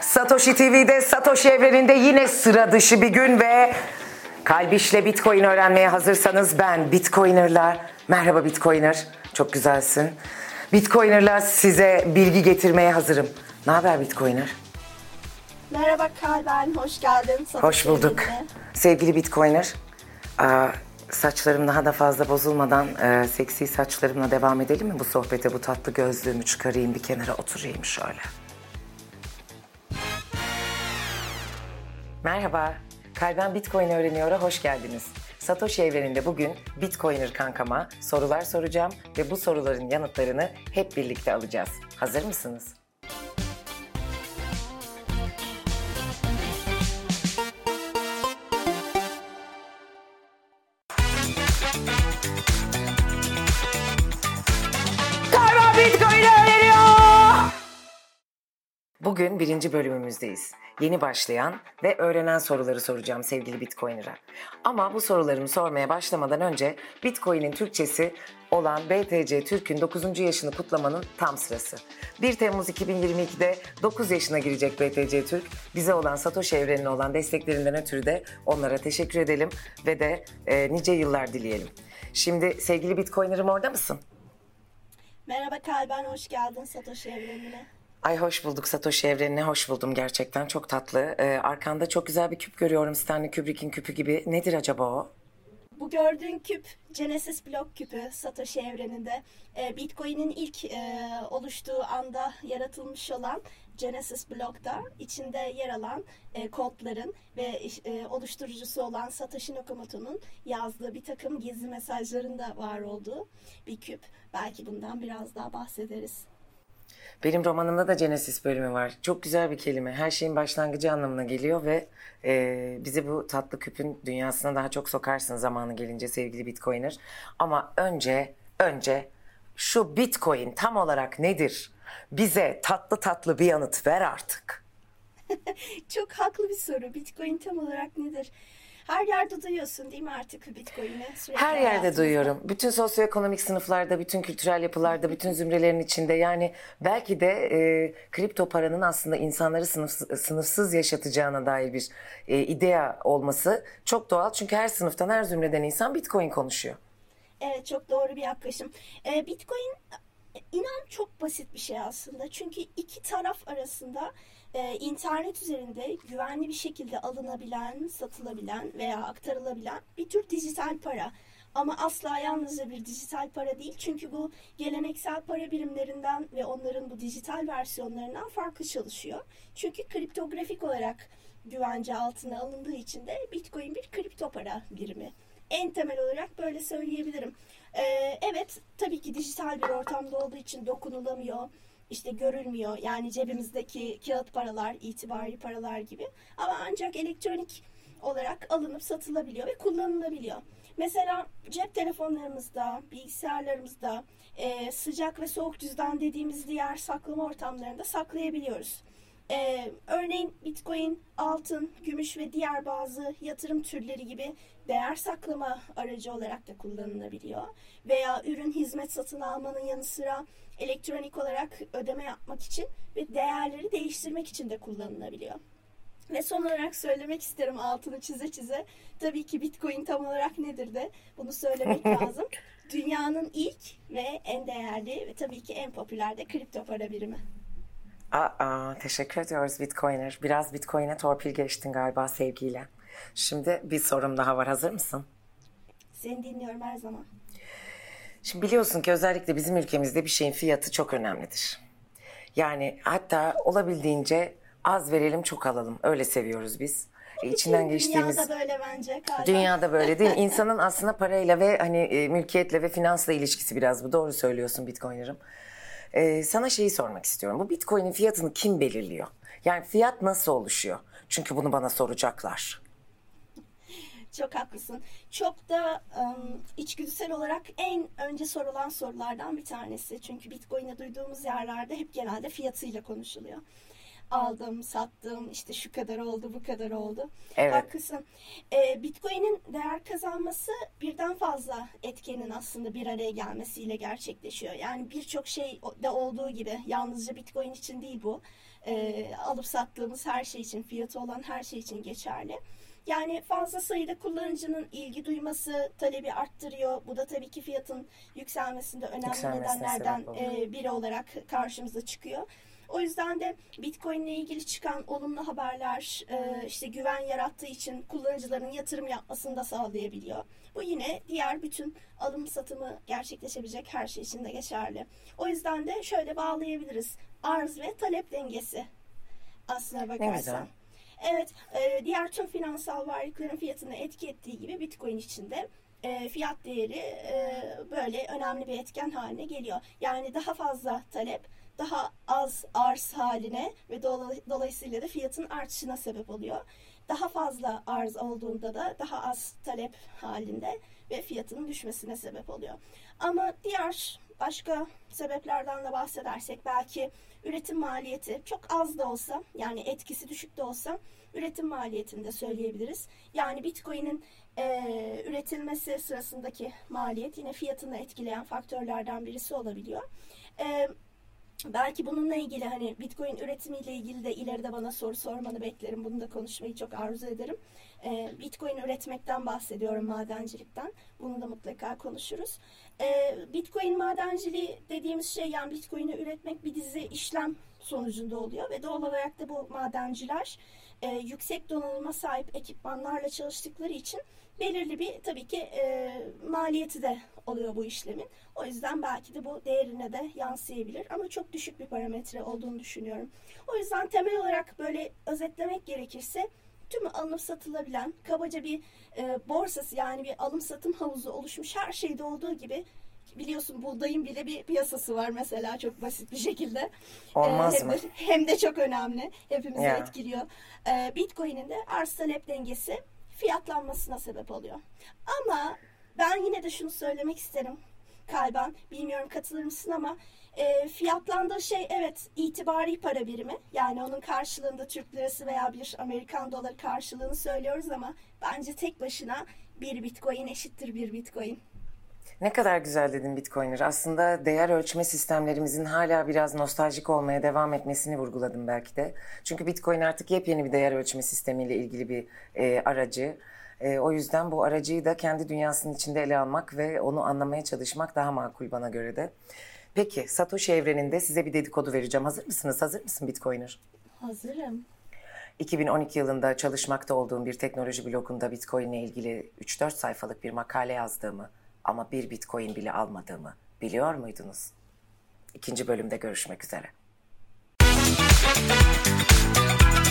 Satoshi TV'de Satoshi evreninde yine sıra dışı bir gün ve kalbişle Bitcoin öğrenmeye hazırsanız ben Bitcoiner'la merhaba Bitcoiner çok güzelsin. Bitcoiner'la size bilgi getirmeye hazırım. Ne haber Bitcoiner? Merhaba Kalben, hoş geldin. Satoshi Hoş bulduk. evrenine. Sevgili Bitcoiner, aa, saçlarım daha da fazla bozulmadan e, seksi saçlarımla devam edelim mi bu sohbete? Bu tatlı gözlüğümü çıkarayım bir kenara oturayım şöyle. Merhaba, Kalben Bitcoin öğreniyor'a hoş geldiniz. Satoshi evreninde bugün Bitcoiner kankama sorular soracağım ve bu soruların yanıtlarını hep birlikte alacağız. Hazır mısınız? Bugün birinci bölümümüzdeyiz. Yeni başlayan ve öğrenen soruları soracağım sevgili Bitcoiner'a. Ama bu sorularımı sormaya başlamadan önce Bitcoin'in Türkçesi olan BTC Türk'ün 9. yaşını kutlamanın tam sırası. 1 Temmuz 2022'de 9 yaşına girecek BTC Türk. Bize olan Satoshi evrenine olan desteklerinden ötürü de onlara teşekkür edelim ve de e, nice yıllar dileyelim. Şimdi sevgili Bitcoiner'ım orada mısın? Merhaba Kalben, hoş geldin Satoshi evrenine. Ay hoş bulduk Satoshi evrenine hoş buldum gerçekten çok tatlı. Ee, arkanda çok güzel bir küp görüyorum Stanley Kubrick'in küpü gibi. Nedir acaba o? Bu gördüğün küp Genesis blok küpü Satoshi evreninde. Ee, Bitcoin'in ilk e, oluştuğu anda yaratılmış olan Genesis blokta içinde yer alan e, kodların ve e, oluşturucusu olan Satoshi Nakamoto'nun yazdığı bir takım gizli mesajların da var olduğu bir küp. Belki bundan biraz daha bahsederiz. Benim romanımda da Genesis bölümü var. Çok güzel bir kelime. Her şeyin başlangıcı anlamına geliyor ve e, bizi bu tatlı küpün dünyasına daha çok sokarsın zamanı gelince sevgili Bitcoiner. Ama önce, önce şu Bitcoin tam olarak nedir? Bize tatlı tatlı bir yanıt ver artık. Çok haklı bir soru. Bitcoin tam olarak nedir? Her yerde duyuyorsun değil mi artık Bitcoin'i? Her yerde hayatımızda. duyuyorum. Bütün sosyoekonomik sınıflarda, bütün kültürel yapılarda, bütün zümrelerin içinde. Yani belki de e, kripto paranın aslında insanları sınıf, sınıfsız yaşatacağına dair bir e, idea olması çok doğal. Çünkü her sınıftan, her zümreden insan Bitcoin konuşuyor. Evet çok doğru bir yaklaşım. Ee, Bitcoin inan çok basit bir şey aslında. Çünkü iki taraf arasında e, internet üzerinde güvenli bir şekilde alınabilen, satılabilen veya aktarılabilen bir tür dijital para. Ama asla yalnızca bir dijital para değil. Çünkü bu geleneksel para birimlerinden ve onların bu dijital versiyonlarından farklı çalışıyor. Çünkü kriptografik olarak güvence altına alındığı için de Bitcoin bir kripto para birimi. En temel olarak böyle söyleyebilirim. Ee, evet tabii ki dijital bir ortamda olduğu için dokunulamıyor, işte görülmüyor. Yani cebimizdeki kağıt paralar, itibari paralar gibi. Ama ancak elektronik olarak alınıp satılabiliyor ve kullanılabiliyor. Mesela cep telefonlarımızda, bilgisayarlarımızda e, sıcak ve soğuk cüzdan dediğimiz diğer saklama ortamlarında saklayabiliyoruz. Ee, örneğin Bitcoin, altın, gümüş ve diğer bazı yatırım türleri gibi değer saklama aracı olarak da kullanılabiliyor. Veya ürün hizmet satın almanın yanı sıra elektronik olarak ödeme yapmak için ve değerleri değiştirmek için de kullanılabiliyor. Ve son olarak söylemek isterim altını çize çize. Tabii ki Bitcoin tam olarak nedir de bunu söylemek lazım. Dünyanın ilk ve en değerli ve tabii ki en popüler de kripto para birimi. Aa, teşekkür ediyoruz Bitcoiner. Biraz Bitcoin'e torpil geçtin galiba sevgiyle. Şimdi bir sorum daha var. Hazır mısın? Seni dinliyorum her zaman. Şimdi biliyorsun ki özellikle bizim ülkemizde bir şeyin fiyatı çok önemlidir. Yani hatta olabildiğince az verelim çok alalım. Öyle seviyoruz biz. E, İçinden geçtiğimiz... Dünyada böyle bence. Kalben. Dünyada böyle değil? İnsanın aslında parayla ve hani e, mülkiyetle ve finansla ilişkisi biraz bu. Doğru söylüyorsun Bitcoiner'ım. Ee, sana şeyi sormak istiyorum. Bu Bitcoin'in fiyatını kim belirliyor? Yani fiyat nasıl oluşuyor? Çünkü bunu bana soracaklar. Çok haklısın. Çok da ım, içgüdüsel olarak en önce sorulan sorulardan bir tanesi. Çünkü Bitcoin'e duyduğumuz yerlerde hep genelde fiyatıyla konuşuluyor. Aldım, sattım, işte şu kadar oldu, bu kadar oldu. Evet. Haklısın. Ee, Bitcoin'in değer kazanması birden fazla etkenin aslında bir araya gelmesiyle gerçekleşiyor. Yani birçok şey de olduğu gibi yalnızca Bitcoin için değil bu. e, alıp sattığımız her şey için, fiyatı olan her şey için geçerli. Yani fazla sayıda kullanıcının ilgi duyması talebi arttırıyor. Bu da tabii ki fiyatın yükselmesinde önemli Yükselmesine nedenlerden e, biri olarak karşımıza çıkıyor. O yüzden de Bitcoin ile ilgili çıkan olumlu haberler e, işte güven yarattığı için kullanıcıların yatırım yapmasını da sağlayabiliyor. Bu yine diğer bütün alım satımı gerçekleşebilecek her şey için de geçerli. O yüzden de şöyle bağlayabiliriz. Arz ve talep dengesi aslına bakarsan. Evet, e, diğer tüm finansal varlıkların fiyatına etki ettiği gibi Bitcoin için de e, fiyat değeri e, böyle önemli bir etken haline geliyor. Yani daha fazla talep, daha az arz haline ve dolay- dolayısıyla da fiyatın artışına sebep oluyor. Daha fazla arz olduğunda da daha az talep halinde ve fiyatının düşmesine sebep oluyor. Ama diğer başka sebeplerden de bahsedersek belki üretim maliyeti çok az da olsa yani etkisi düşük de olsa üretim maliyetini de söyleyebiliriz. Yani Bitcoin'in e, üretilmesi sırasındaki maliyet yine fiyatını etkileyen faktörlerden birisi olabiliyor. E, belki bununla ilgili hani Bitcoin üretimiyle ilgili de ileride bana soru sormanı beklerim. Bunu da konuşmayı çok arzu ederim. E, Bitcoin üretmekten bahsediyorum madencilikten. Bunu da mutlaka konuşuruz. E, Bitcoin madenciliği dediğimiz şey yani Bitcoin'i üretmek bir dizi işlem sonucunda oluyor ve doğal olarak da bu madenciler e, yüksek donanıma sahip ekipmanlarla çalıştıkları için belirli bir tabii ki e, maliyeti de oluyor bu işlemin. O yüzden belki de bu değerine de yansıyabilir ama çok düşük bir parametre olduğunu düşünüyorum. O yüzden temel olarak böyle özetlemek gerekirse tüm alınıp satılabilen kabaca bir e, borsası yani bir alım satım havuzu oluşmuş her şeyde olduğu gibi biliyorsun buğdayın bile bir piyasası var mesela çok basit bir şekilde. Olmaz Ee, hem mı? De, hem de çok önemli. Hepimizi Ya. etkiliyor. Ee, Bitcoin'in de arz talep dengesi fiyatlanmasına sebep oluyor. Ama ben yine de şunu söylemek isterim kalben. Bilmiyorum katılır mısın ama e, fiyatlandığı şey evet itibari para birimi. Yani onun karşılığında Türk lirası veya bir Amerikan doları karşılığını söylüyoruz ama bence tek başına bir bitcoin eşittir bir bitcoin. Ne kadar güzel dedin Bitcoiner. Aslında değer ölçme sistemlerimizin hala biraz nostaljik olmaya devam etmesini vurguladım belki de. Çünkü Bitcoin artık yepyeni bir değer ölçme sistemiyle ilgili bir e, aracı. E, o yüzden bu aracıyı da kendi dünyasının içinde ele almak ve onu anlamaya çalışmak daha makul bana göre de. Peki Satoshi evreninde size bir dedikodu vereceğim. Hazır mısınız? Hazır mısın Bitcoiner? Hazırım. 2012 yılında çalışmakta olduğum bir teknoloji blogunda Bitcoin ile ilgili 3-4 sayfalık bir makale yazdığımı ama bir Bitcoin bile almadığımı biliyor muydunuz? İkinci bölümde görüşmek üzere.